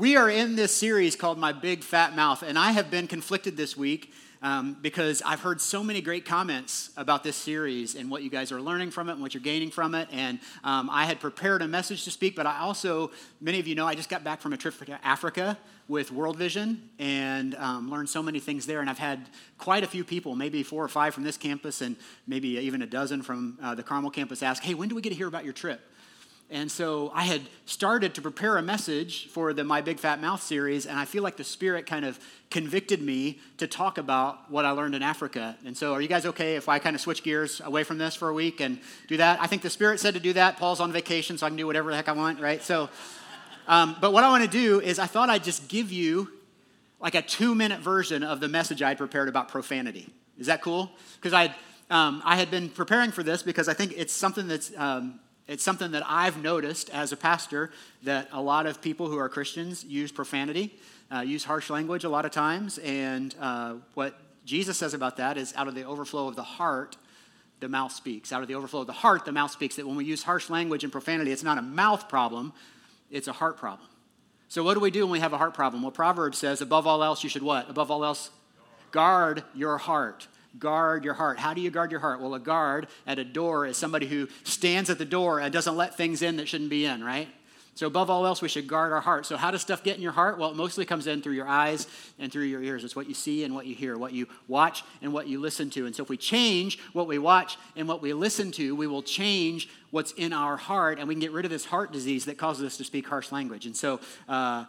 we are in this series called My Big Fat Mouth, and I have been conflicted this week um, because I've heard so many great comments about this series and what you guys are learning from it and what you're gaining from it. And um, I had prepared a message to speak, but I also, many of you know, I just got back from a trip to Africa with World Vision and um, learned so many things there. And I've had quite a few people, maybe four or five from this campus and maybe even a dozen from uh, the Carmel campus, ask, hey, when do we get to hear about your trip? And so I had started to prepare a message for the My Big Fat Mouth series, and I feel like the Spirit kind of convicted me to talk about what I learned in Africa. And so, are you guys okay if I kind of switch gears away from this for a week and do that? I think the Spirit said to do that. Paul's on vacation, so I can do whatever the heck I want, right? So, um, but what I want to do is I thought I'd just give you like a two minute version of the message I had prepared about profanity. Is that cool? Because I, um, I had been preparing for this because I think it's something that's. Um, it's something that I've noticed as a pastor that a lot of people who are Christians use profanity, uh, use harsh language a lot of times. And uh, what Jesus says about that is out of the overflow of the heart, the mouth speaks. Out of the overflow of the heart, the mouth speaks. That when we use harsh language and profanity, it's not a mouth problem, it's a heart problem. So, what do we do when we have a heart problem? Well, Proverbs says, above all else, you should what? Above all else, guard your heart guard your heart. How do you guard your heart? Well, a guard at a door is somebody who stands at the door and doesn't let things in that shouldn't be in, right? So, above all else, we should guard our heart. So, how does stuff get in your heart? Well, it mostly comes in through your eyes and through your ears. It's what you see and what you hear, what you watch and what you listen to. And so, if we change what we watch and what we listen to, we will change what's in our heart and we can get rid of this heart disease that causes us to speak harsh language. And so, uh,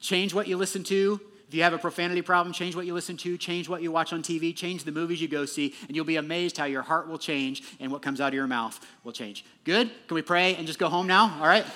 change what you listen to, if you have a profanity problem, change what you listen to, change what you watch on TV, change the movies you go see, and you'll be amazed how your heart will change and what comes out of your mouth will change. Good? Can we pray and just go home now? All right?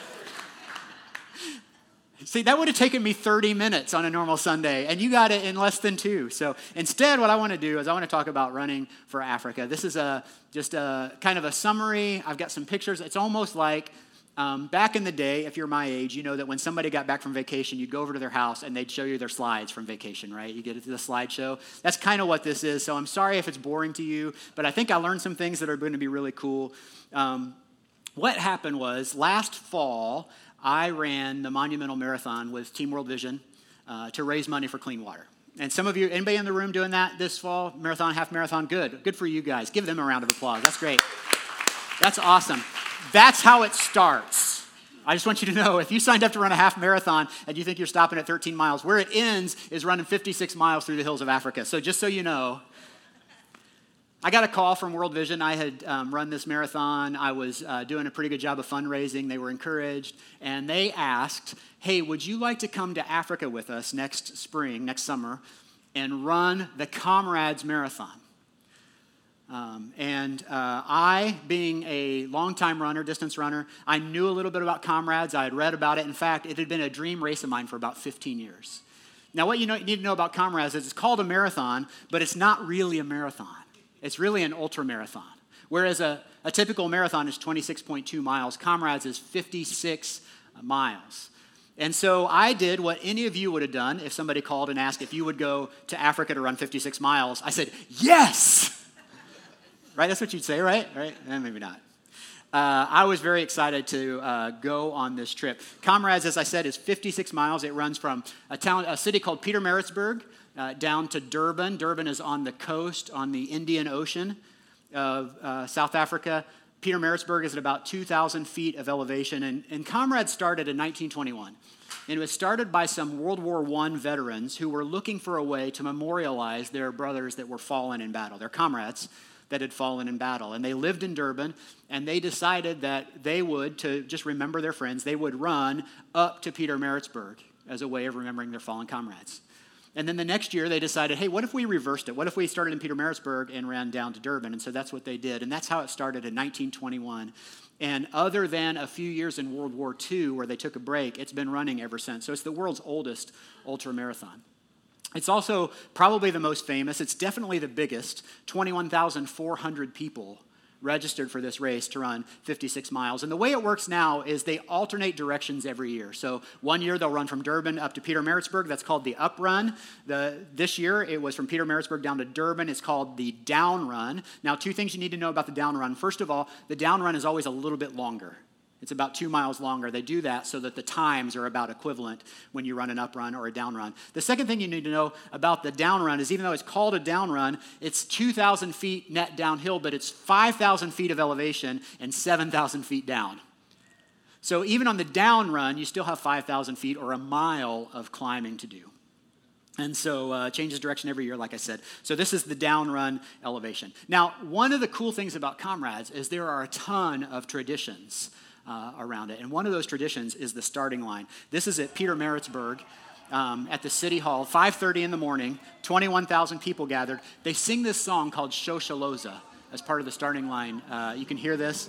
See, that would have taken me 30 minutes on a normal Sunday, and you got it in less than two. So instead, what I want to do is I want to talk about running for Africa. This is a just a kind of a summary. I've got some pictures. It's almost like um, back in the day, if you're my age, you know that when somebody got back from vacation, you'd go over to their house and they'd show you their slides from vacation, right? You get to the slideshow. That's kind of what this is. So I'm sorry if it's boring to you, but I think I learned some things that are going to be really cool. Um, what happened was last fall, I ran the Monumental Marathon with Team World Vision uh, to raise money for clean water. And some of you, anybody in the room doing that this fall? Marathon, half marathon? Good. Good for you guys. Give them a round of applause. That's great. That's awesome. That's how it starts. I just want you to know if you signed up to run a half marathon and you think you're stopping at 13 miles, where it ends is running 56 miles through the hills of Africa. So just so you know, I got a call from World Vision. I had um, run this marathon. I was uh, doing a pretty good job of fundraising. They were encouraged. And they asked, hey, would you like to come to Africa with us next spring, next summer, and run the Comrades Marathon? Um, and uh, I, being a longtime runner, distance runner, I knew a little bit about comrades. I had read about it. In fact, it had been a dream race of mine for about 15 years. Now, what you, know, you need to know about comrades is it's called a marathon, but it's not really a marathon. It's really an ultra marathon. Whereas a, a typical marathon is 26.2 miles, comrades is 56 miles. And so I did what any of you would have done if somebody called and asked if you would go to Africa to run 56 miles. I said, yes! Right? That's what you'd say, right? Right? Eh, maybe not. Uh, I was very excited to uh, go on this trip. Comrades, as I said, is 56 miles. It runs from a town, a city called Pietermaritzburg, uh, down to Durban. Durban is on the coast, on the Indian Ocean of uh, South Africa. Pietermaritzburg is at about 2,000 feet of elevation, and, and Comrades started in 1921. And it was started by some World War I veterans who were looking for a way to memorialize their brothers that were fallen in battle, their comrades that had fallen in battle. And they lived in Durban, and they decided that they would, to just remember their friends, they would run up to Pietermaritzburg as a way of remembering their fallen comrades. And then the next year, they decided, hey, what if we reversed it? What if we started in Pietermaritzburg and ran down to Durban? And so that's what they did. And that's how it started in 1921. And other than a few years in World War II where they took a break, it's been running ever since. So it's the world's oldest ultra marathon. It's also probably the most famous. It's definitely the biggest 21,400 people registered for this race to run 56 miles. And the way it works now is they alternate directions every year. So one year they'll run from Durban up to Peter Pietermaritzburg. That's called the up run. The, this year it was from Peter Pietermaritzburg down to Durban. It's called the down run. Now, two things you need to know about the down run. First of all, the down run is always a little bit longer. It's about two miles longer. They do that so that the times are about equivalent when you run an up run or a down run. The second thing you need to know about the down run is even though it's called a down run, it's 2,000 feet net downhill, but it's 5,000 feet of elevation and 7,000 feet down. So even on the down run, you still have 5,000 feet or a mile of climbing to do. And so uh, changes direction every year, like I said. So this is the down run elevation. Now, one of the cool things about Comrades is there are a ton of traditions uh, around it. And one of those traditions is the starting line. This is at Pietermaritzburg. Um, at the city hall 5.30 in the morning 21000 people gathered they sing this song called shosholoza as part of the starting line uh, you can hear this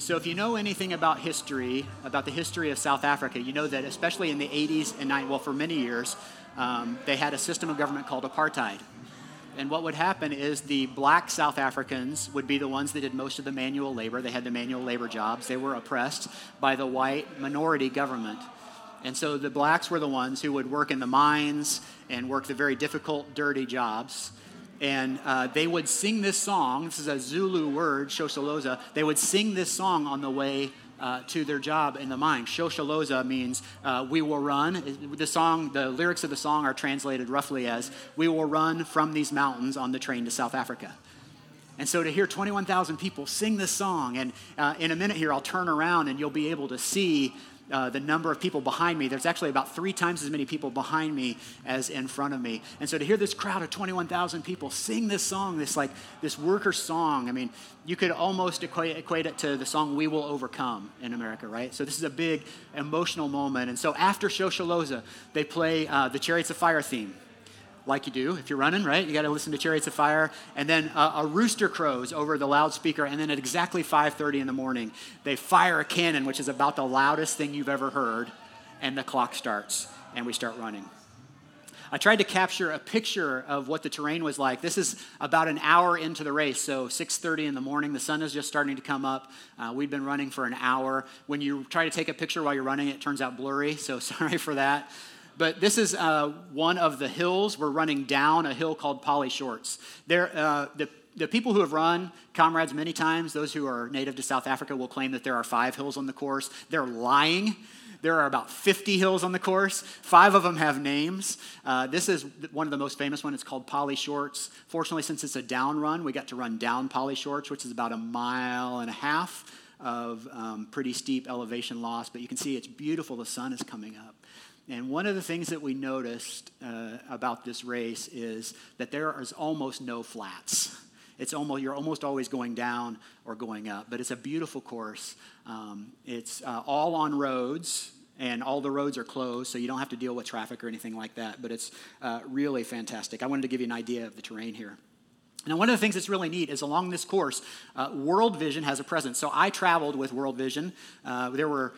So, if you know anything about history, about the history of South Africa, you know that especially in the 80s and 90s, well, for many years, um, they had a system of government called apartheid. And what would happen is the black South Africans would be the ones that did most of the manual labor. They had the manual labor jobs. They were oppressed by the white minority government. And so the blacks were the ones who would work in the mines and work the very difficult, dirty jobs and uh, they would sing this song. This is a Zulu word, shosholoza. They would sing this song on the way uh, to their job in the mine. Shosholoza means uh, we will run. The song, the lyrics of the song are translated roughly as we will run from these mountains on the train to South Africa. And so to hear 21,000 people sing this song, and uh, in a minute here, I'll turn around and you'll be able to see uh, the number of people behind me. There's actually about three times as many people behind me as in front of me. And so to hear this crowd of 21,000 people sing this song, this like this worker song, I mean, you could almost equate, equate it to the song "We Will Overcome" in America, right? So this is a big emotional moment. And so after Shosholoza, they play uh, the Chariots of Fire theme like you do if you're running, right? You got to listen to Chariots of Fire, and then uh, a rooster crows over the loudspeaker, and then at exactly 5:30 in the morning, they fire a cannon, which is about the loudest thing you've ever heard, and the clock starts, and we start running. I tried to capture a picture of what the terrain was like. This is about an hour into the race, so 6:30 in the morning. The sun is just starting to come up. Uh, we've been running for an hour. When you try to take a picture while you're running, it turns out blurry. So sorry for that. But this is uh, one of the hills. We're running down a hill called Polly Shortts. There, uh, the, the people who have run comrades many times, those who are native to South Africa, will claim that there are five hills on the course. They're lying. There are about 50 hills on the course. Five of them have names. Uh, this is one of the most famous ones. It's called Polly Shortts. Fortunately, since it's a down run, we got to run down Polly Shortts, which is about a mile and a half of um, pretty steep elevation loss. But you can see it's beautiful. The sun is coming up. And one of the things that we noticed uh, about this race is that there is almost no flats. It's almost you're almost always going down or going up, but it's a beautiful course. Um, it's uh, all on roads, and all the roads are closed, so you don't have to deal with traffic or anything like that. But it's uh, really fantastic. I wanted to give you an idea of the terrain here. Now, one of the things that's really neat is along this course, uh, World Vision has a presence. So I traveled with World Vision. Uh, there were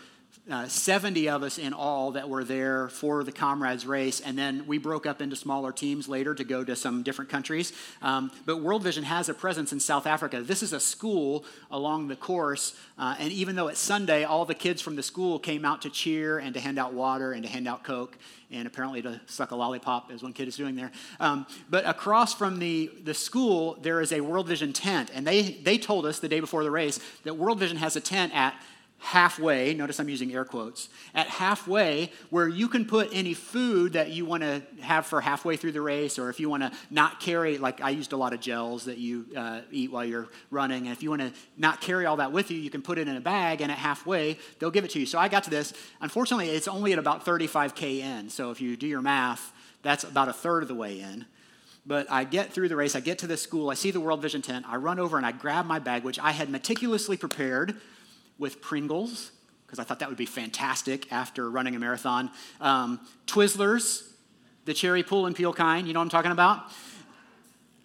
uh, 70 of us in all that were there for the comrades race and then we broke up into smaller teams later to go to some different countries. Um, but world vision has a presence in south africa. This is a school along the course uh, and even though it's sunday all the kids from the school came out to cheer and to hand out water and to hand out coke and apparently to suck a lollipop as one kid is doing there. Um, but across from the, the school there is a world vision tent and they, they told us the day before the race that world vision has a tent at halfway, notice I'm using air quotes, at halfway where you can put any food that you want to have for halfway through the race, or if you want to not carry, like I used a lot of gels that you uh, eat while you're running, and if you want to not carry all that with you, you can put it in a bag, and at halfway, they'll give it to you. So I got to this. Unfortunately, it's only at about 35K in, so if you do your math, that's about a third of the way in. But I get through the race, I get to this school, I see the World Vision tent, I run over and I grab my bag, which I had meticulously prepared with Pringles, because I thought that would be fantastic after running a marathon. Um, Twizzlers, the cherry pull and peel kind, you know what I'm talking about?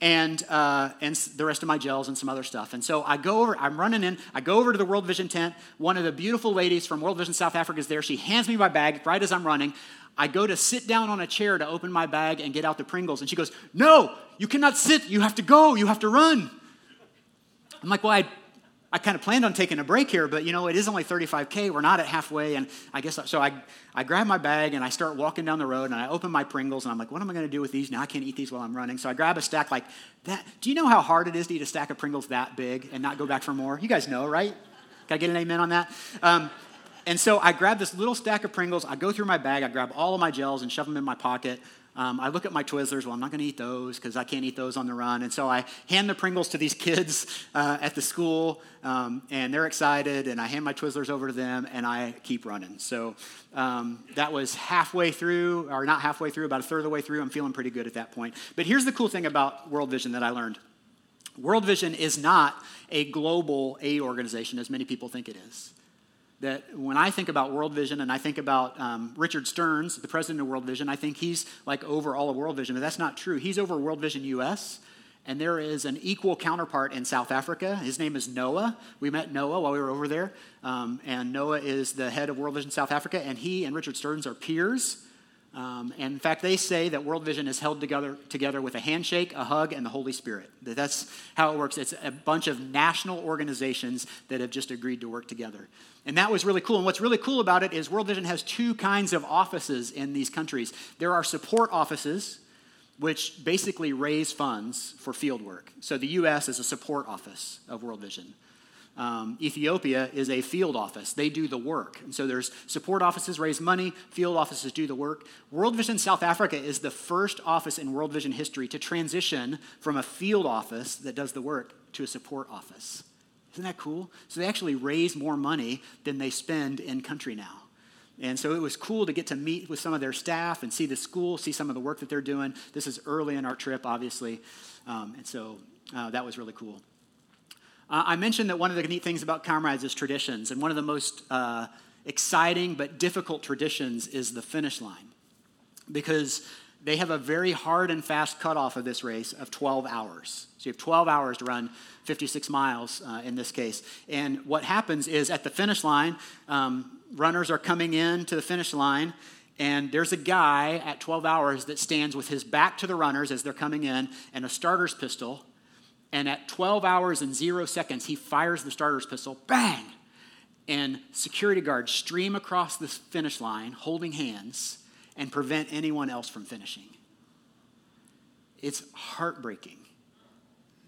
And, uh, and the rest of my gels and some other stuff. And so I go over, I'm running in, I go over to the World Vision tent. One of the beautiful ladies from World Vision South Africa is there. She hands me my bag right as I'm running. I go to sit down on a chair to open my bag and get out the Pringles. And she goes, No, you cannot sit. You have to go. You have to run. I'm like, Well, I I kind of planned on taking a break here, but you know, it is only 35K. We're not at halfway. And I guess, so I, I grab my bag and I start walking down the road and I open my Pringles and I'm like, what am I going to do with these? Now I can't eat these while I'm running. So I grab a stack like that. Do you know how hard it is to eat a stack of Pringles that big and not go back for more? You guys know, right? Can I get an amen on that? Um, and so I grab this little stack of Pringles. I go through my bag. I grab all of my gels and shove them in my pocket. Um, I look at my Twizzlers. Well, I'm not going to eat those because I can't eat those on the run. And so I hand the Pringles to these kids uh, at the school, um, and they're excited. And I hand my Twizzlers over to them, and I keep running. So um, that was halfway through, or not halfway through, about a third of the way through. I'm feeling pretty good at that point. But here's the cool thing about World Vision that I learned World Vision is not a global aid organization as many people think it is that when I think about World Vision and I think about um, Richard Stearns, the president of World Vision, I think he's like over all of World Vision, but that's not true. He's over World Vision US, and there is an equal counterpart in South Africa. His name is Noah. We met Noah while we were over there, um, and Noah is the head of World Vision South Africa, and he and Richard Stearns are peers. Um, and in fact, they say that World Vision is held together, together with a handshake, a hug, and the Holy Spirit. That's how it works. It's a bunch of national organizations that have just agreed to work together. And that was really cool. And what's really cool about it is World Vision has two kinds of offices in these countries. There are support offices, which basically raise funds for field work. So the U.S. is a support office of World Vision. Um, Ethiopia is a field office. They do the work. And so there's support offices raise money, field offices do the work. World Vision South Africa is the first office in World Vision history to transition from a field office that does the work to a support office. Isn't that cool? So they actually raise more money than they spend in country now. And so it was cool to get to meet with some of their staff and see the school, see some of the work that they're doing. This is early in our trip, obviously. Um, and so uh, that was really cool. Uh, I mentioned that one of the neat things about comrades is traditions, and one of the most uh, exciting but difficult traditions is the finish line because they have a very hard and fast cutoff of this race of 12 hours. So you have 12 hours to run 56 miles uh, in this case. And what happens is at the finish line, um, runners are coming in to the finish line, and there's a guy at 12 hours that stands with his back to the runners as they're coming in and a starter's pistol and at 12 hours and zero seconds, he fires the starter's pistol, bang! And security guards stream across the finish line holding hands and prevent anyone else from finishing. It's heartbreaking.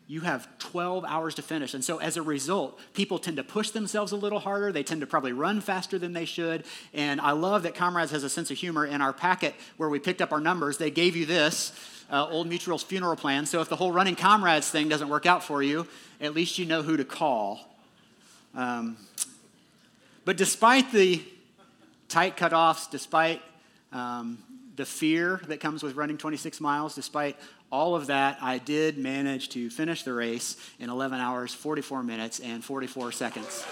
You have 12 hours to finish. And so, as a result, people tend to push themselves a little harder. They tend to probably run faster than they should. And I love that Comrades has a sense of humor. In our packet where we picked up our numbers, they gave you this uh, Old Mutual's funeral plan. So if the whole running comrades thing doesn't work out for you, at least you know who to call. Um, but despite the tight cutoffs, despite um, the fear that comes with running 26 miles, despite all of that, I did manage to finish the race in 11 hours, 44 minutes, and 44 seconds.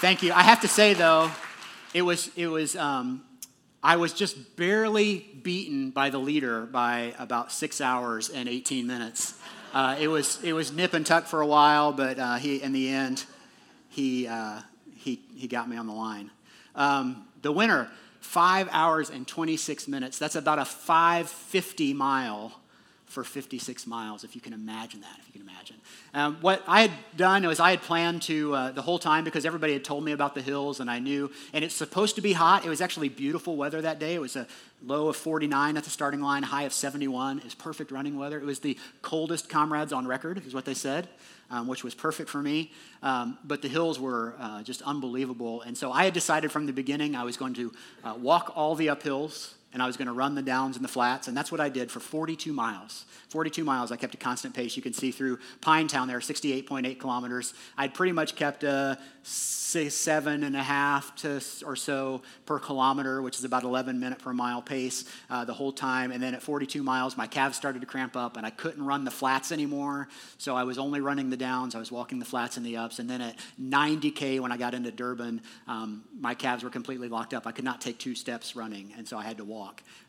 Thank you. I have to say, though, it was, it was um, I was just barely beaten by the leader by about six hours and 18 minutes. Uh, it, was, it was nip and tuck for a while, but uh, he, in the end, he, uh, he, he got me on the line. Um, the winner, five hours and 26 minutes. That's about a 550 mile for 56 miles, if you can imagine that, if you can imagine. Um, what I had done was I had planned to, uh, the whole time, because everybody had told me about the hills and I knew, and it's supposed to be hot. It was actually beautiful weather that day. It was a low of 49 at the starting line, high of 71. It was perfect running weather. It was the coldest comrades on record, is what they said. Um, which was perfect for me. Um, but the hills were uh, just unbelievable. And so I had decided from the beginning I was going to uh, walk all the uphills and I was going to run the downs and the flats, and that's what I did for 42 miles. 42 miles, I kept a constant pace. You can see through Pinetown there, 68.8 kilometers. I'd pretty much kept a say seven and a half to or so per kilometer, which is about 11 minute per mile pace uh, the whole time. And then at 42 miles, my calves started to cramp up, and I couldn't run the flats anymore. So I was only running the downs. I was walking the flats and the ups. And then at 90k, when I got into Durban, um, my calves were completely locked up. I could not take two steps running, and so I had to walk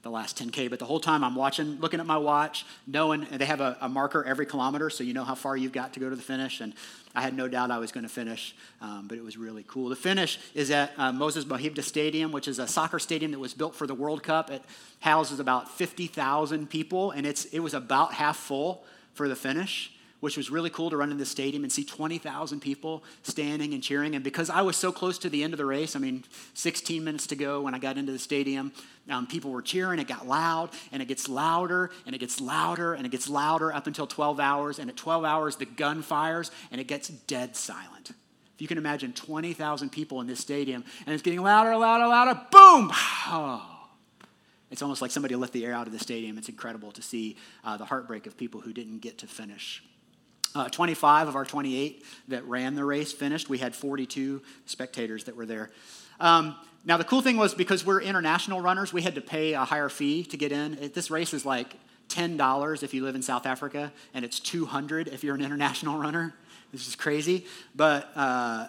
the last 10k. But the whole time, I'm watching, looking at my watch, knowing they have a, a marker every kilometer, so you know how far you've got to go to the finish. And I had no doubt I was going to finish, um, but it was really cool. The finish is at uh, Moses Mabhida Stadium, which is a soccer stadium that was built for the World Cup. It houses about 50,000 people, and it's, it was about half full for the finish which was really cool to run in the stadium and see 20,000 people standing and cheering. And because I was so close to the end of the race, I mean, 16 minutes to go when I got into the stadium, um, people were cheering. It got loud, and it gets louder, and it gets louder, and it gets louder up until 12 hours. And at 12 hours, the gun fires, and it gets dead silent. If you can imagine 20,000 people in this stadium, and it's getting louder, louder, louder, boom! Oh. It's almost like somebody let the air out of the stadium. It's incredible to see uh, the heartbreak of people who didn't get to finish. Uh, 25 of our 28 that ran the race finished. We had 42 spectators that were there. Um, now, the cool thing was because we're international runners, we had to pay a higher fee to get in. It, this race is like $10 if you live in South Africa, and it's 200 if you're an international runner. This is crazy. But uh,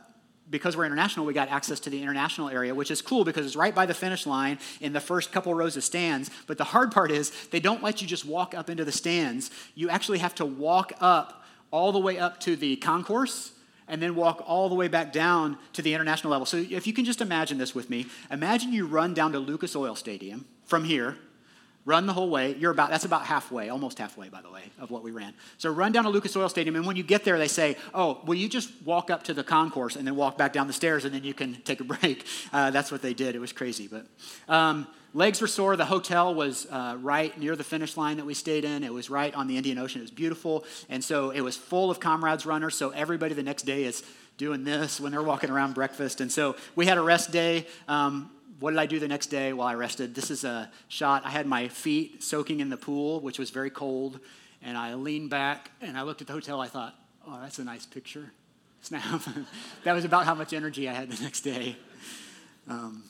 because we're international, we got access to the international area, which is cool because it's right by the finish line in the first couple rows of stands. But the hard part is they don't let you just walk up into the stands. You actually have to walk up all the way up to the concourse and then walk all the way back down to the international level. So if you can just imagine this with me, imagine you run down to Lucas Oil Stadium from here, run the whole way. You're about that's about halfway, almost halfway, by the way, of what we ran. So run down to Lucas Oil Stadium, and when you get there, they say, "Oh, will you just walk up to the concourse and then walk back down the stairs, and then you can take a break?" Uh, that's what they did. It was crazy, but. Um, Legs were sore. The hotel was uh, right near the finish line that we stayed in. It was right on the Indian Ocean. It was beautiful. And so it was full of comrades runners. So everybody the next day is doing this when they're walking around breakfast. And so we had a rest day. Um, what did I do the next day while I rested? This is a shot. I had my feet soaking in the pool, which was very cold. And I leaned back and I looked at the hotel. I thought, oh, that's a nice picture. Snap. that was about how much energy I had the next day. Um,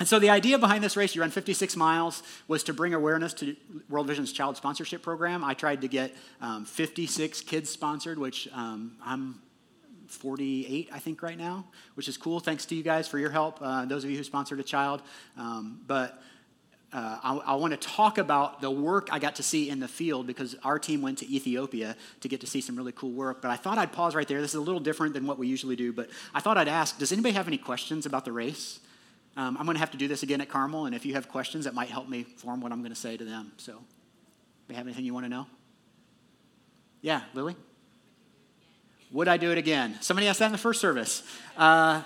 and so the idea behind this race, you run 56 miles, was to bring awareness to World Vision's child sponsorship program. I tried to get um, 56 kids sponsored, which um, I'm 48, I think, right now, which is cool. Thanks to you guys for your help, uh, those of you who sponsored a child. Um, but uh, I, I want to talk about the work I got to see in the field because our team went to Ethiopia to get to see some really cool work. But I thought I'd pause right there. This is a little different than what we usually do, but I thought I'd ask Does anybody have any questions about the race? Um, I'm going to have to do this again at Carmel, and if you have questions, that might help me form what I'm going to say to them. So, do you have anything you want to know? Yeah, Lily? Would I do it again? Somebody asked that in the first service. Uh,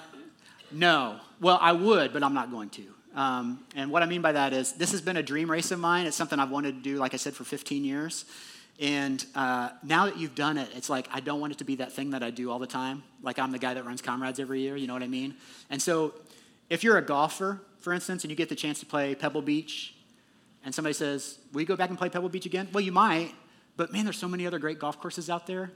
no. Well, I would, but I'm not going to. Um, and what I mean by that is this has been a dream race of mine. It's something I've wanted to do, like I said, for 15 years. And uh, now that you've done it, it's like I don't want it to be that thing that I do all the time. Like I'm the guy that runs comrades every year, you know what I mean? And so if you're a golfer, for instance, and you get the chance to play Pebble Beach, and somebody says, Will you go back and play Pebble Beach again? Well, you might, but man, there's so many other great golf courses out there.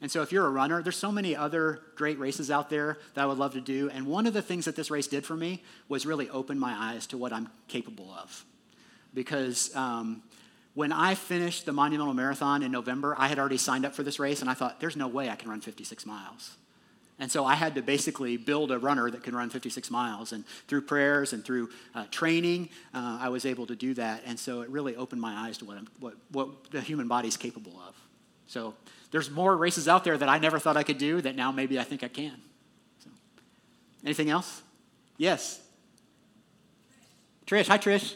And so if you're a runner, there's so many other great races out there that I would love to do. And one of the things that this race did for me was really open my eyes to what I'm capable of. Because um, when I finished the Monumental Marathon in November, I had already signed up for this race, and I thought, there's no way I can run 56 miles. And so I had to basically build a runner that can run 56 miles. And through prayers and through uh, training, uh, I was able to do that. And so it really opened my eyes to what, what, what the human body is capable of. So there's more races out there that I never thought I could do that now maybe I think I can. So, anything else? Yes. Trish. Hi, Trish.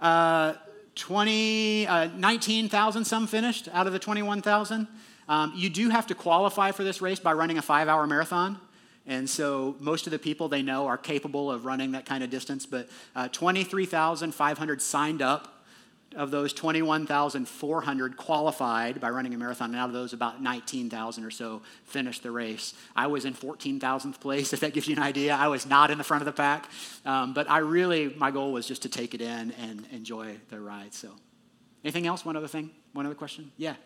Uh, 20, uh, 19,000 some finished out of the 21,000. Um, you do have to qualify for this race by running a five hour marathon. And so most of the people they know are capable of running that kind of distance, but uh, 23,500 signed up. Of those, 21,400 qualified by running a marathon, and out of those, about 19,000 or so finished the race. I was in 14,000th place, if that gives you an idea. I was not in the front of the pack, um, but I really, my goal was just to take it in and enjoy the ride. So, anything else? One other thing? One other question? Yeah.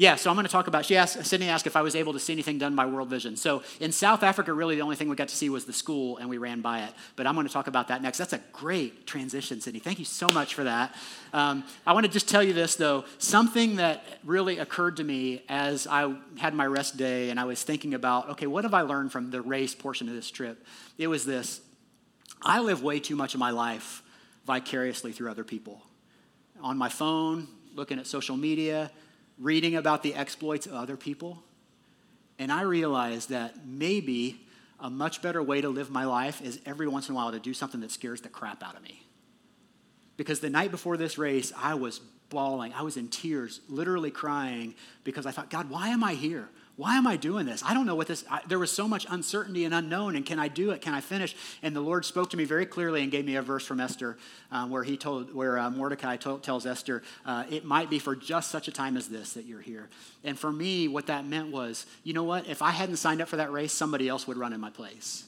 Yeah, so I'm going to talk about. She asked, Sydney asked if I was able to see anything done by World Vision. So in South Africa, really the only thing we got to see was the school, and we ran by it. But I'm going to talk about that next. That's a great transition, Sydney. Thank you so much for that. Um, I want to just tell you this though. Something that really occurred to me as I had my rest day, and I was thinking about, okay, what have I learned from the race portion of this trip? It was this: I live way too much of my life vicariously through other people, on my phone, looking at social media reading about the exploits of other people. And I realized that maybe a much better way to live my life is every once in a while to do something that scares the crap out of me. because the night before this race, I was bawling. I was in tears, literally crying, because I thought, God, why am I here? Why am I doing this? I don't know what this, I, there was so much uncertainty and unknown, and can I do it? Can I finish? And the Lord spoke to me very clearly and gave me a verse from Esther um, where he told, where uh, Mordecai tells Esther, uh, it might be for just such a time as this that you're here. And for me, what that meant was, you know what? If I hadn't signed up for that race, somebody else would run in my place.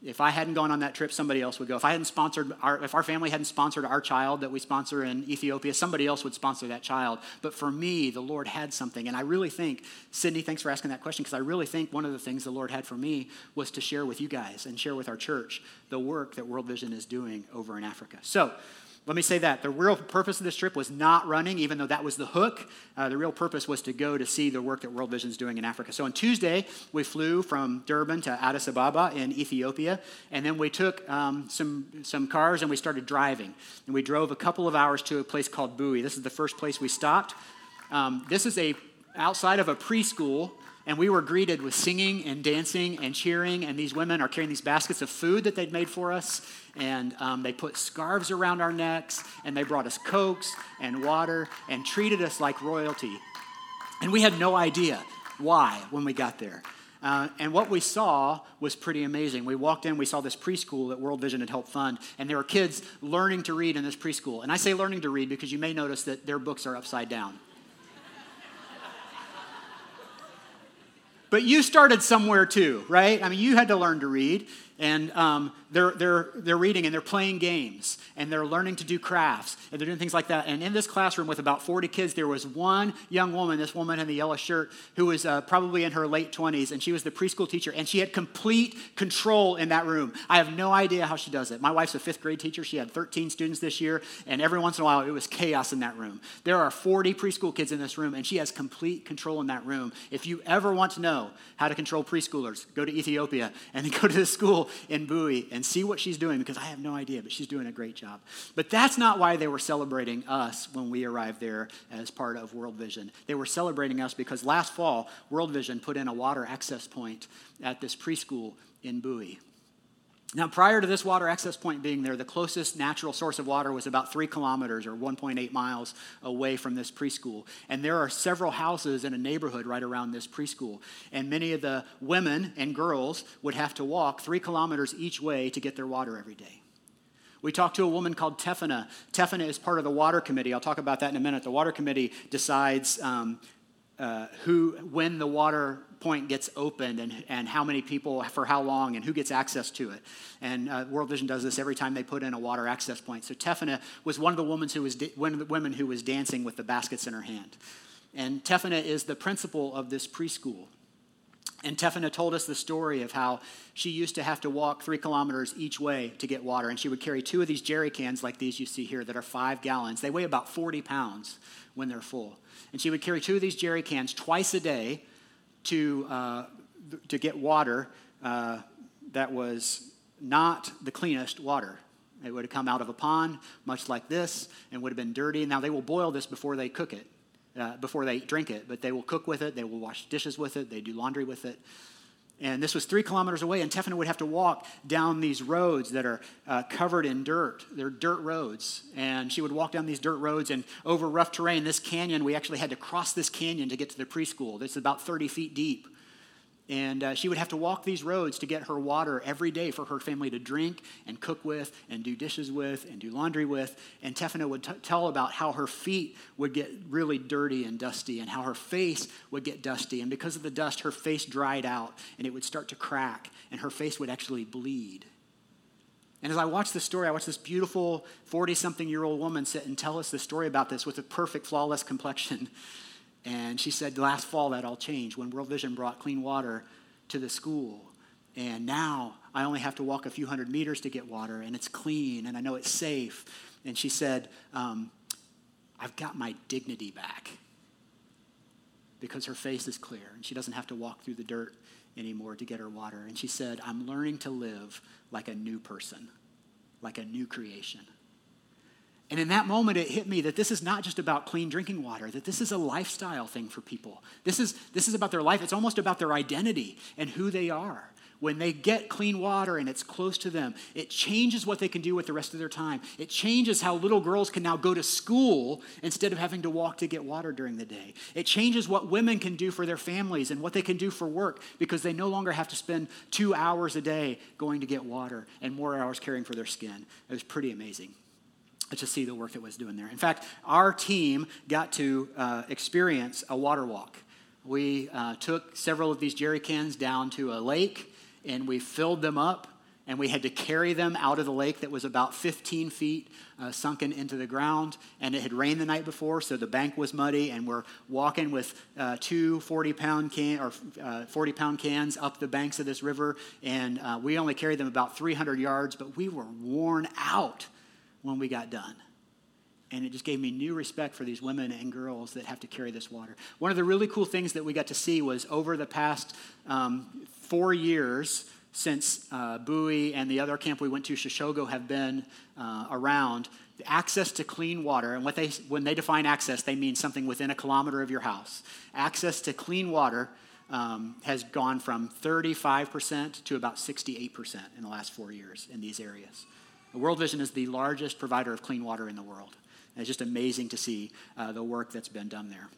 If I hadn't gone on that trip, somebody else would go. If I hadn't sponsored our, if our family hadn't sponsored our child that we sponsor in Ethiopia, somebody else would sponsor that child. But for me, the Lord had something. And I really think, Sydney, thanks for asking that question, because I really think one of the things the Lord had for me was to share with you guys and share with our church the work that World Vision is doing over in Africa. So, let me say that. The real purpose of this trip was not running, even though that was the hook. Uh, the real purpose was to go to see the work that World Vision is doing in Africa. So on Tuesday, we flew from Durban to Addis Ababa in Ethiopia, and then we took um, some, some cars and we started driving. And we drove a couple of hours to a place called Bui. This is the first place we stopped. Um, this is a outside of a preschool and we were greeted with singing and dancing and cheering. And these women are carrying these baskets of food that they'd made for us. And um, they put scarves around our necks. And they brought us cokes and water and treated us like royalty. And we had no idea why when we got there. Uh, and what we saw was pretty amazing. We walked in, we saw this preschool that World Vision had helped fund, and there were kids learning to read in this preschool. And I say learning to read because you may notice that their books are upside down. But you started somewhere too, right? I mean, you had to learn to read and um, they're, they're, they're reading and they're playing games and they're learning to do crafts and they're doing things like that. And in this classroom with about 40 kids, there was one young woman, this woman in the yellow shirt, who was uh, probably in her late 20s, and she was the preschool teacher, and she had complete control in that room. I have no idea how she does it. My wife's a fifth grade teacher. She had 13 students this year, and every once in a while, it was chaos in that room. There are 40 preschool kids in this room, and she has complete control in that room. If you ever want to know how to control preschoolers, go to Ethiopia and go to the school in Bui and see what she's doing because I have no idea, but she's doing a great job. But that's not why they were celebrating us when we arrived there as part of World Vision. They were celebrating us because last fall, World Vision put in a water access point at this preschool in Bui. Now, prior to this water access point being there, the closest natural source of water was about three kilometers or 1.8 miles away from this preschool. And there are several houses in a neighborhood right around this preschool. And many of the women and girls would have to walk three kilometers each way to get their water every day. We talked to a woman called Tefana. Tefana is part of the water committee. I'll talk about that in a minute. The water committee decides um, uh, who, when the water point gets opened and, and how many people for how long and who gets access to it. And uh, World Vision does this every time they put in a water access point. So Tefana was one of the women who was da- one of the women who was dancing with the baskets in her hand. And Tefana is the principal of this preschool. And Tefana told us the story of how she used to have to walk three kilometers each way to get water. And she would carry two of these jerry cans like these you see here that are five gallons. They weigh about 40 pounds when they're full. And she would carry two of these jerry cans twice a day to, uh, to get water uh, that was not the cleanest water. It would have come out of a pond, much like this, and would have been dirty. Now, they will boil this before they cook it, uh, before they drink it, but they will cook with it, they will wash dishes with it, they do laundry with it. And this was three kilometers away, and Tefana would have to walk down these roads that are uh, covered in dirt. They're dirt roads. And she would walk down these dirt roads and over rough terrain. This canyon, we actually had to cross this canyon to get to the preschool. Is about 30 feet deep. And uh, she would have to walk these roads to get her water every day for her family to drink and cook with and do dishes with and do laundry with. And Tefana would t- tell about how her feet would get really dirty and dusty and how her face would get dusty. And because of the dust, her face dried out and it would start to crack and her face would actually bleed. And as I watched this story, I watched this beautiful 40 something year old woman sit and tell us the story about this with a perfect, flawless complexion. And she said, last fall that all changed when World Vision brought clean water to the school. And now I only have to walk a few hundred meters to get water, and it's clean, and I know it's safe. And she said, um, I've got my dignity back because her face is clear, and she doesn't have to walk through the dirt anymore to get her water. And she said, I'm learning to live like a new person, like a new creation. And in that moment, it hit me that this is not just about clean drinking water, that this is a lifestyle thing for people. This is, this is about their life. It's almost about their identity and who they are. when they get clean water and it's close to them, it changes what they can do with the rest of their time. It changes how little girls can now go to school instead of having to walk to get water during the day. It changes what women can do for their families and what they can do for work because they no longer have to spend two hours a day going to get water and more hours caring for their skin. It was pretty amazing to see the work that was doing there. In fact, our team got to uh, experience a water walk. We uh, took several of these jerry cans down to a lake and we filled them up and we had to carry them out of the lake that was about 15 feet uh, sunken into the ground and it had rained the night before so the bank was muddy and we're walking with uh, two 40 pound can or uh, 40 pound cans up the banks of this river and uh, we only carried them about 300 yards but we were worn out when we got done and it just gave me new respect for these women and girls that have to carry this water. One of the really cool things that we got to see was over the past um, four years since uh, Bui and the other camp we went to, Shashogo, have been uh, around, the access to clean water, and what they, when they define access, they mean something within a kilometer of your house. Access to clean water um, has gone from 35% to about 68% in the last four years in these areas. World Vision is the largest provider of clean water in the world. And it's just amazing to see uh, the work that's been done there.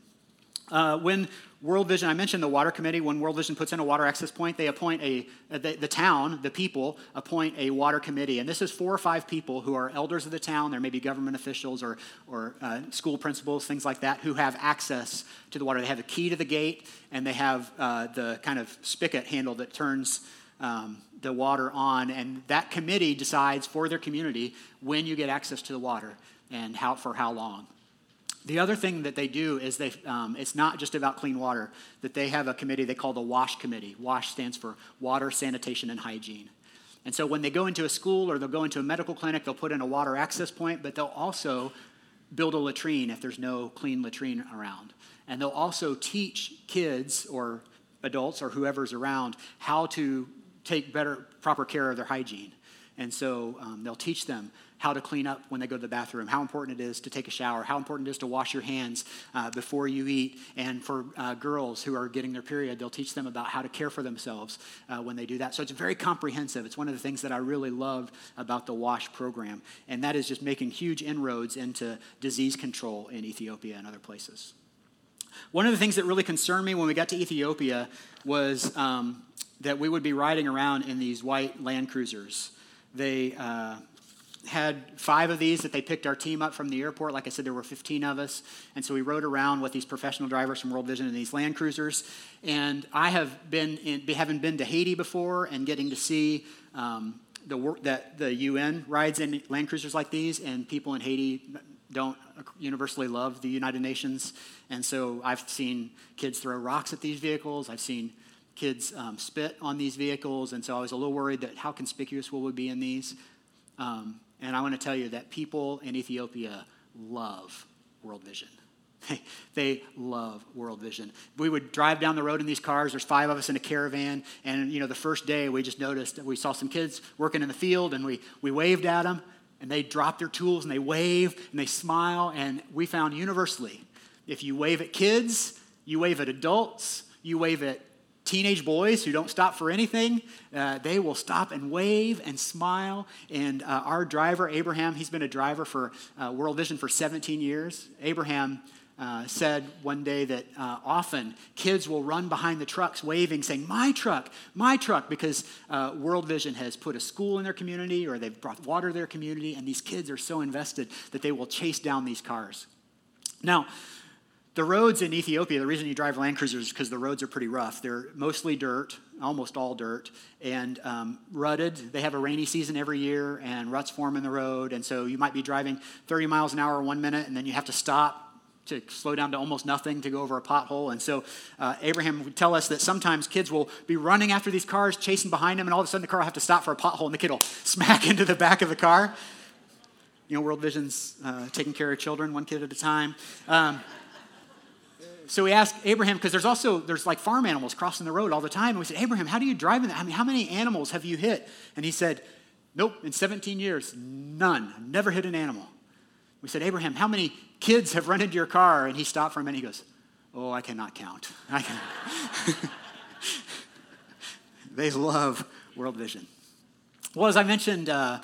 Uh, when World Vision, I mentioned the water committee, when World Vision puts in a water access point, they appoint a, uh, the, the, town, the people, appoint a water committee. And this is four or five people who are elders of the town. There may be government officials or, or uh, school principals, things like that, who have access to the water. They have a key to the gate, and they have uh, the kind of spigot handle that turns um, the water on. And that committee decides for their community when you get access to the water and how, for how long. The other thing that they do is they, um, it's not just about clean water, that they have a committee they call the WASH committee. WASH stands for Water, Sanitation, and Hygiene. And so when they go into a school or they'll go into a medical clinic, they'll put in a water access point, but they'll also build a latrine if there's no clean latrine around. And they'll also teach kids or adults or whoever's around how to take better, proper care of their hygiene. And so um, they'll teach them how to clean up when they go to the bathroom, how important it is to take a shower, how important it is to wash your hands uh, before you eat. And for uh, girls who are getting their period, they'll teach them about how to care for themselves uh, when they do that. So it's very comprehensive. It's one of the things that I really love about the WASH program, and that is just making huge inroads into disease control in Ethiopia and other places. One of the things that really concerned me when we got to Ethiopia was um, that we would be riding around in these white Land Cruisers. They, uh, had five of these that they picked our team up from the airport. Like I said, there were 15 of us. And so we rode around with these professional drivers from World Vision in these Land Cruisers. And I have been, in, haven't been to Haiti before and getting to see um, the work that the UN rides in Land Cruisers like these. And people in Haiti don't universally love the United Nations. And so I've seen kids throw rocks at these vehicles. I've seen kids um, spit on these vehicles. And so I was a little worried that how conspicuous will we be in these. Um, and I want to tell you that people in Ethiopia love World Vision. they love World Vision. We would drive down the road in these cars. There's five of us in a caravan, and you know, the first day we just noticed we saw some kids working in the field, and we we waved at them, and they drop their tools and they wave and they smile, and we found universally, if you wave at kids, you wave at adults, you wave at teenage boys who don't stop for anything, uh, they will stop and wave and smile. And uh, our driver, Abraham, he's been a driver for uh, World Vision for 17 years. Abraham uh, said one day that uh, often kids will run behind the trucks waving, saying, My truck, my truck, because uh, World Vision has put a school in their community or they've brought water to their community, and these kids are so invested that they will chase down these cars. Now, the roads in Ethiopia, the reason you drive Land Cruisers is because the roads are pretty rough. They're mostly dirt, almost all dirt, and um, rutted. They have a rainy season every year, and ruts form in the road. And so you might be driving 30 miles an hour one minute, and then you have to stop to slow down to almost nothing to go over a pothole. And so uh, Abraham would tell us that sometimes kids will be running after these cars, chasing behind them, and all of a sudden the car will have to stop for a pothole, and the kid will smack into the back of the car. You know, World Vision's uh, taking care of children one kid at a time. Um, so we asked Abraham, because there's also, there's like farm animals crossing the road all the time. And we said, Abraham, how do you drive in that? I mean, how many animals have you hit? And he said, nope, in 17 years, none. I've never hit an animal. We said, Abraham, how many kids have run into your car? And he stopped for a minute. He goes, oh, I cannot count. I They love World Vision. Well, as I mentioned, uh,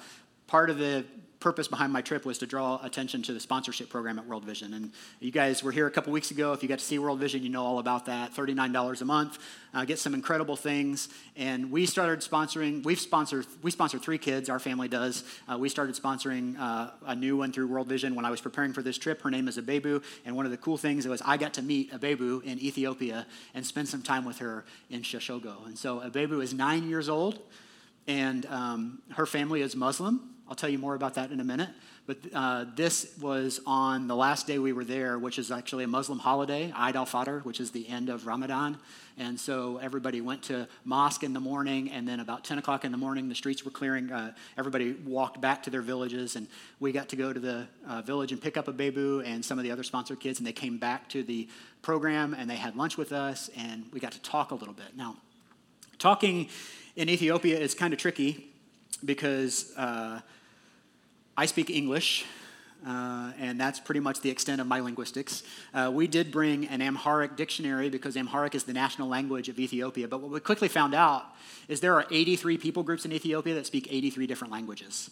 part of the purpose behind my trip was to draw attention to the sponsorship program at World Vision. And you guys were here a couple weeks ago. If you got to see World Vision, you know all about that. $39 a month, uh, get some incredible things. And we started sponsoring, we've sponsored, we sponsor three kids, our family does. Uh, we started sponsoring uh, a new one through World Vision when I was preparing for this trip. Her name is Abebu. And one of the cool things was I got to meet Abebu in Ethiopia and spend some time with her in Shashogo. And so Abebu is nine years old, and um, her family is Muslim. I'll tell you more about that in a minute. But uh, this was on the last day we were there, which is actually a Muslim holiday, Eid al Fitr, which is the end of Ramadan. And so everybody went to mosque in the morning, and then about 10 o'clock in the morning, the streets were clearing. Uh, everybody walked back to their villages, and we got to go to the uh, village and pick up Abebu and some of the other sponsored kids, and they came back to the program, and they had lunch with us, and we got to talk a little bit. Now, talking in Ethiopia is kind of tricky because uh, I speak English, uh, and that's pretty much the extent of my linguistics. Uh, we did bring an Amharic dictionary because Amharic is the national language of Ethiopia. But what we quickly found out is there are 83 people groups in Ethiopia that speak 83 different languages.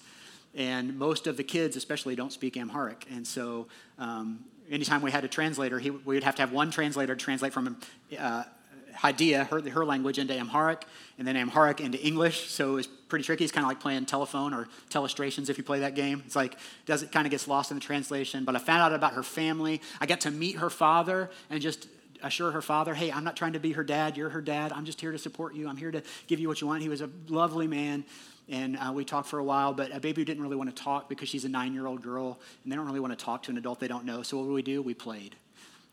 And most of the kids, especially, don't speak Amharic. And so, um, anytime we had a translator, he, we would have to have one translator translate from uh, Hadiya, her, her language, into Amharic, and then Amharic into English. So it was pretty tricky. It's kind of like playing telephone or telestrations if you play that game. It's like, does it kind of gets lost in the translation. But I found out about her family. I got to meet her father and just assure her father, hey, I'm not trying to be her dad. You're her dad. I'm just here to support you. I'm here to give you what you want. He was a lovely man. And uh, we talked for a while, but Abebu didn't really want to talk because she's a nine year old girl, and they don't really want to talk to an adult they don't know. So what do we do? We played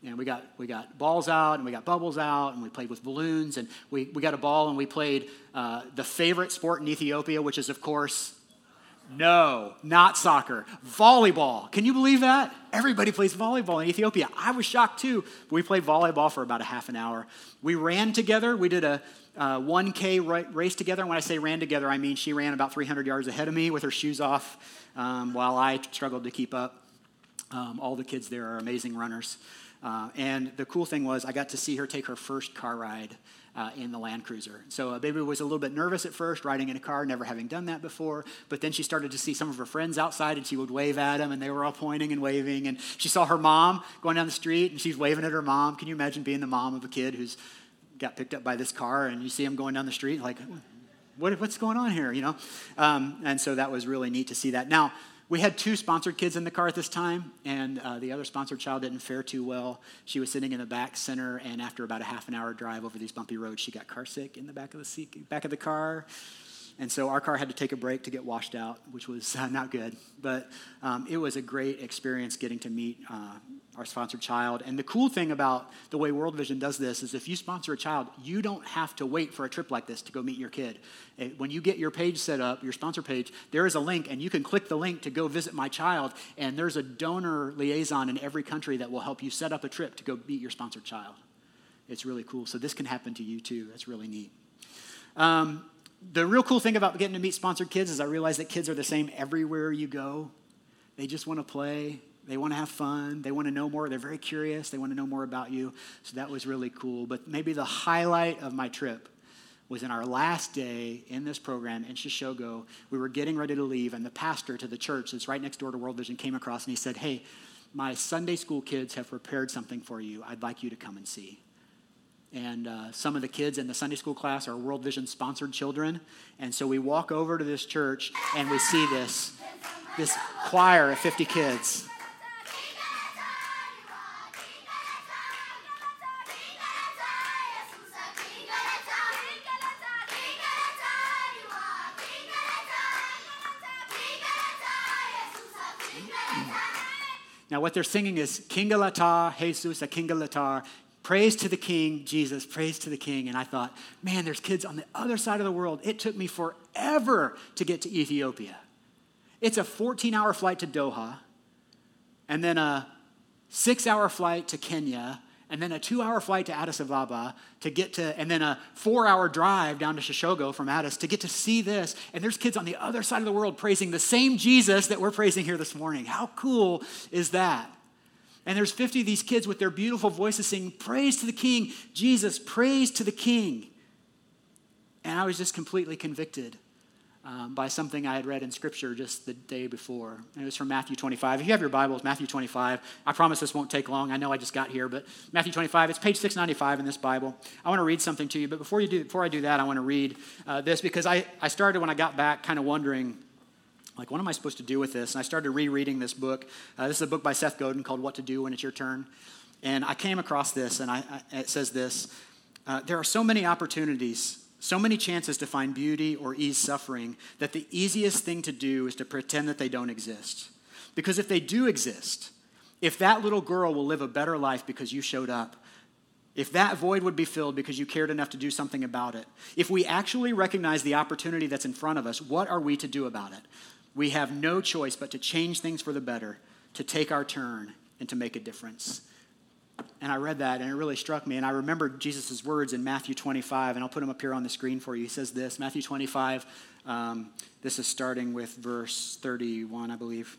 and we got, we got balls out and we got bubbles out and we played with balloons and we, we got a ball and we played uh, the favorite sport in Ethiopia, which is, of course, no, not soccer, volleyball. Can you believe that? Everybody plays volleyball in Ethiopia. I was shocked too. We played volleyball for about a half an hour. We ran together. We did a uh, 1K race together. And when I say ran together, I mean she ran about 300 yards ahead of me with her shoes off um, while I struggled to keep up. Um, all the kids there are amazing runners. Uh, and the cool thing was, I got to see her take her first car ride uh, in the Land Cruiser. So uh, Baby was a little bit nervous at first, riding in a car, never having done that before. But then she started to see some of her friends outside, and she would wave at them, and they were all pointing and waving. And she saw her mom going down the street, and she's waving at her mom. Can you imagine being the mom of a kid who's got picked up by this car, and you see him going down the street, like, what, what's going on here, you know? Um, and so that was really neat to see that. Now, we had two sponsored kids in the car at this time, and uh, the other sponsored child didn't fare too well. She was sitting in the back center, and after about a half an hour drive over these bumpy roads, she got car sick in the back of the seat, back of the car. And so our car had to take a break to get washed out, which was uh, not good. But um, it was a great experience getting to meet uh, our sponsored child. And the cool thing about the way World Vision does this is if you sponsor a child, you don't have to wait for a trip like this to go meet your kid. Eh, when you get your page set up, your sponsor page, there is a link, and you can click the link to go visit my child. And there's a donor liaison in every country that will help you set up a trip to go meet your sponsored child. It's really cool. So this can happen to you too. That's really neat. Um, the real cool thing about getting to meet sponsored kids is I realize that kids are the same everywhere you go. They just want to play, they want to have fun, they want to know more, they're very curious, they want to know more about you. So that was really cool. But maybe the highlight of my trip was in our last day in this program in Shashogo. We were getting ready to leave, and the pastor to the church that's right next door to World Vision came across and he said, Hey, my Sunday school kids have prepared something for you. I'd like you to come and see. And uh, some of the kids in the Sunday school class are World Vision sponsored children. And so we walk over to this church and we see this, this choir of 50 kids. Now, what they're singing is Kingalata, Jesus, a Kingalata, Praise to the King, Jesus, praise to the King. And I thought, man, there's kids on the other side of the world. It took me forever to get to Ethiopia. It's a 14 hour flight to Doha, and then a six hour flight to Kenya, and then a two hour flight to Addis Ababa to get to, and then a four hour drive down to Shashogo from Addis to get to see this. And there's kids on the other side of the world praising the same Jesus that we're praising here this morning. How cool is that? And there's 50 of these kids with their beautiful voices singing, Praise to the King, Jesus, praise to the King. And I was just completely convicted um, by something I had read in Scripture just the day before. And it was from Matthew 25. If you have your Bibles, Matthew 25. I promise this won't take long. I know I just got here, but Matthew 25. It's page 695 in this Bible. I want to read something to you, but before you do, before I do that, I want to read uh, this because I, I started when I got back, kind of wondering. Like, what am I supposed to do with this? And I started rereading this book. Uh, this is a book by Seth Godin called What to Do When It's Your Turn. And I came across this, and I, I, it says this uh, There are so many opportunities so many chances to find beauty or ease suffering that the easiest thing to do is to pretend that they don't exist. Because if they do exist, if that little girl will live a better life because you showed up, if that void would be filled because you cared enough to do something about it, if we actually recognize the opportunity that's in front of us, what are we to do about it? We have no choice but to change things for the better, to take our turn, and to make a difference. And I read that and it really struck me. And I remembered Jesus' words in Matthew 25, and I'll put them up here on the screen for you. He says this Matthew 25, um, this is starting with verse 31, I believe.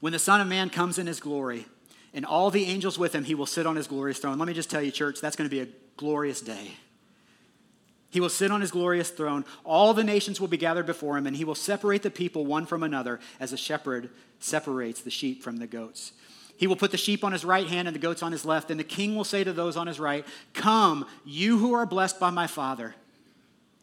When the Son of Man comes in his glory, and all the angels with him, he will sit on his glorious throne. Let me just tell you, church, that's going to be a glorious day. He will sit on his glorious throne. All the nations will be gathered before him, and he will separate the people one from another as a shepherd separates the sheep from the goats. He will put the sheep on his right hand and the goats on his left. And the king will say to those on his right, Come, you who are blessed by my Father.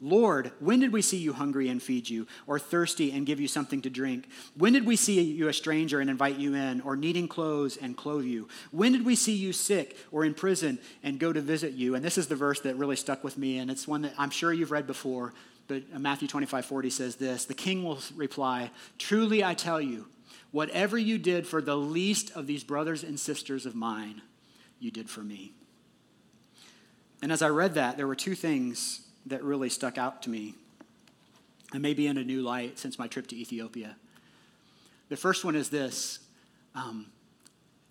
Lord, when did we see you hungry and feed you, or thirsty and give you something to drink? When did we see you a stranger and invite you in, or needing clothes and clothe you? When did we see you sick or in prison and go to visit you? And this is the verse that really stuck with me, and it's one that I'm sure you've read before, but Matthew 25 40 says this The king will reply, Truly I tell you, whatever you did for the least of these brothers and sisters of mine, you did for me. And as I read that, there were two things that really stuck out to me, and maybe in a new light since my trip to Ethiopia. The first one is this um,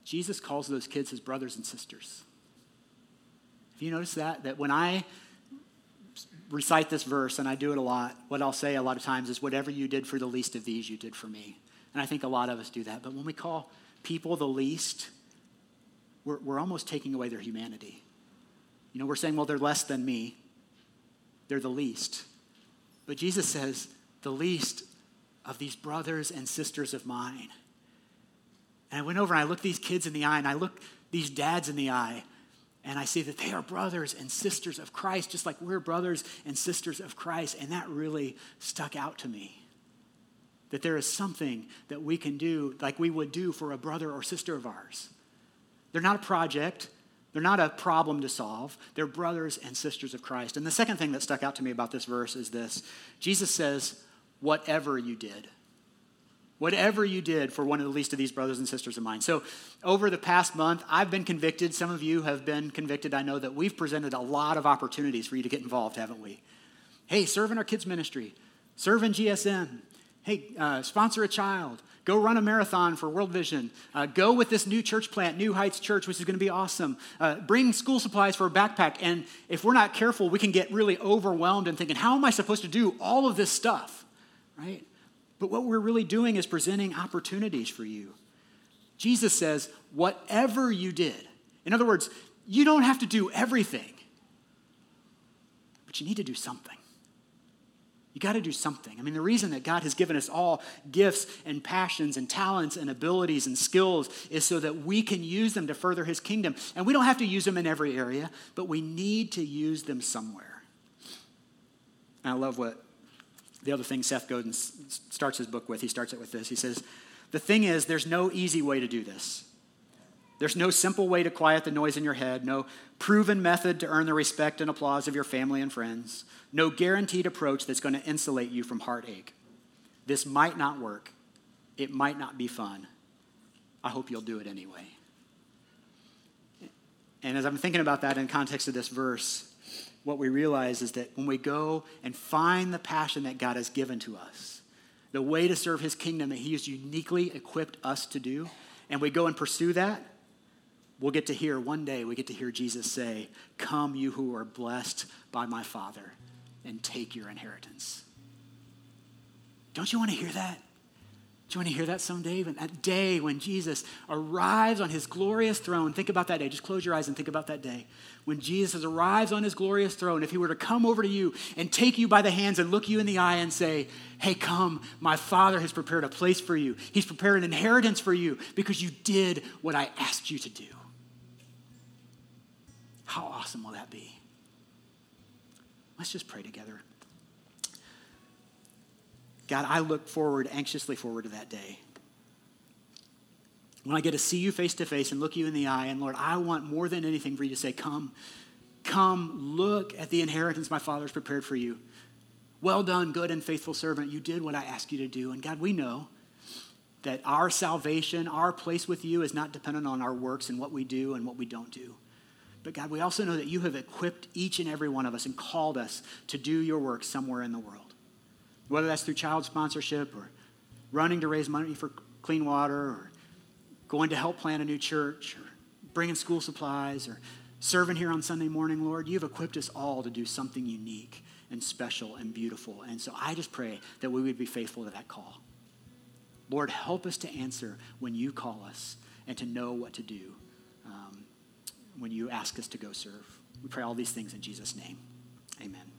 Jesus calls those kids his brothers and sisters. Have you noticed that? That when I recite this verse, and I do it a lot, what I'll say a lot of times is, Whatever you did for the least of these, you did for me. And I think a lot of us do that. But when we call people the least, we're, we're almost taking away their humanity. You know, we're saying, Well, they're less than me they're the least. But Jesus says, the least of these brothers and sisters of mine. And I went over and I looked these kids in the eye and I looked these dads in the eye and I see that they are brothers and sisters of Christ, just like we're brothers and sisters of Christ. And that really stuck out to me. That there is something that we can do like we would do for a brother or sister of ours. They're not a project, they're not a problem to solve. They're brothers and sisters of Christ. And the second thing that stuck out to me about this verse is this Jesus says, Whatever you did. Whatever you did for one of the least of these brothers and sisters of mine. So, over the past month, I've been convicted. Some of you have been convicted. I know that we've presented a lot of opportunities for you to get involved, haven't we? Hey, serve in our kids' ministry, serve in GSM, hey, uh, sponsor a child, Go run a marathon for World Vision. Uh, go with this new church plant, New Heights Church, which is going to be awesome. Uh, bring school supplies for a backpack. And if we're not careful, we can get really overwhelmed and thinking, how am I supposed to do all of this stuff? Right? But what we're really doing is presenting opportunities for you. Jesus says, whatever you did. In other words, you don't have to do everything, but you need to do something. You got to do something. I mean, the reason that God has given us all gifts and passions and talents and abilities and skills is so that we can use them to further His kingdom. And we don't have to use them in every area, but we need to use them somewhere. And I love what the other thing Seth Godin starts his book with. He starts it with this. He says, The thing is, there's no easy way to do this. There's no simple way to quiet the noise in your head, no proven method to earn the respect and applause of your family and friends, no guaranteed approach that's going to insulate you from heartache. This might not work. It might not be fun. I hope you'll do it anyway. And as I'm thinking about that in context of this verse, what we realize is that when we go and find the passion that God has given to us, the way to serve his kingdom that he has uniquely equipped us to do, and we go and pursue that, we'll get to hear one day, we get to hear Jesus say, Come, you who are blessed by my Father, and take your inheritance. Don't you want to hear that? Do you want to hear that someday? When that day when Jesus arrives on his glorious throne, think about that day. Just close your eyes and think about that day. When Jesus arrives on his glorious throne, if he were to come over to you and take you by the hands and look you in the eye and say, Hey, come, my Father has prepared a place for you. He's prepared an inheritance for you because you did what I asked you to do. How awesome will that be? Let's just pray together. God, I look forward, anxiously forward to that day. When I get to see you face to face and look you in the eye, and Lord, I want more than anything for you to say, Come, come, look at the inheritance my Father's prepared for you. Well done, good and faithful servant. You did what I asked you to do. And God, we know that our salvation, our place with you, is not dependent on our works and what we do and what we don't do. But God, we also know that you have equipped each and every one of us and called us to do your work somewhere in the world whether that's through child sponsorship or running to raise money for clean water or going to help plant a new church or bringing school supplies or serving here on Sunday morning, Lord, you've equipped us all to do something unique and special and beautiful. And so I just pray that we would be faithful to that call. Lord, help us to answer when you call us and to know what to do when you ask us to go serve. We pray all these things in Jesus' name. Amen.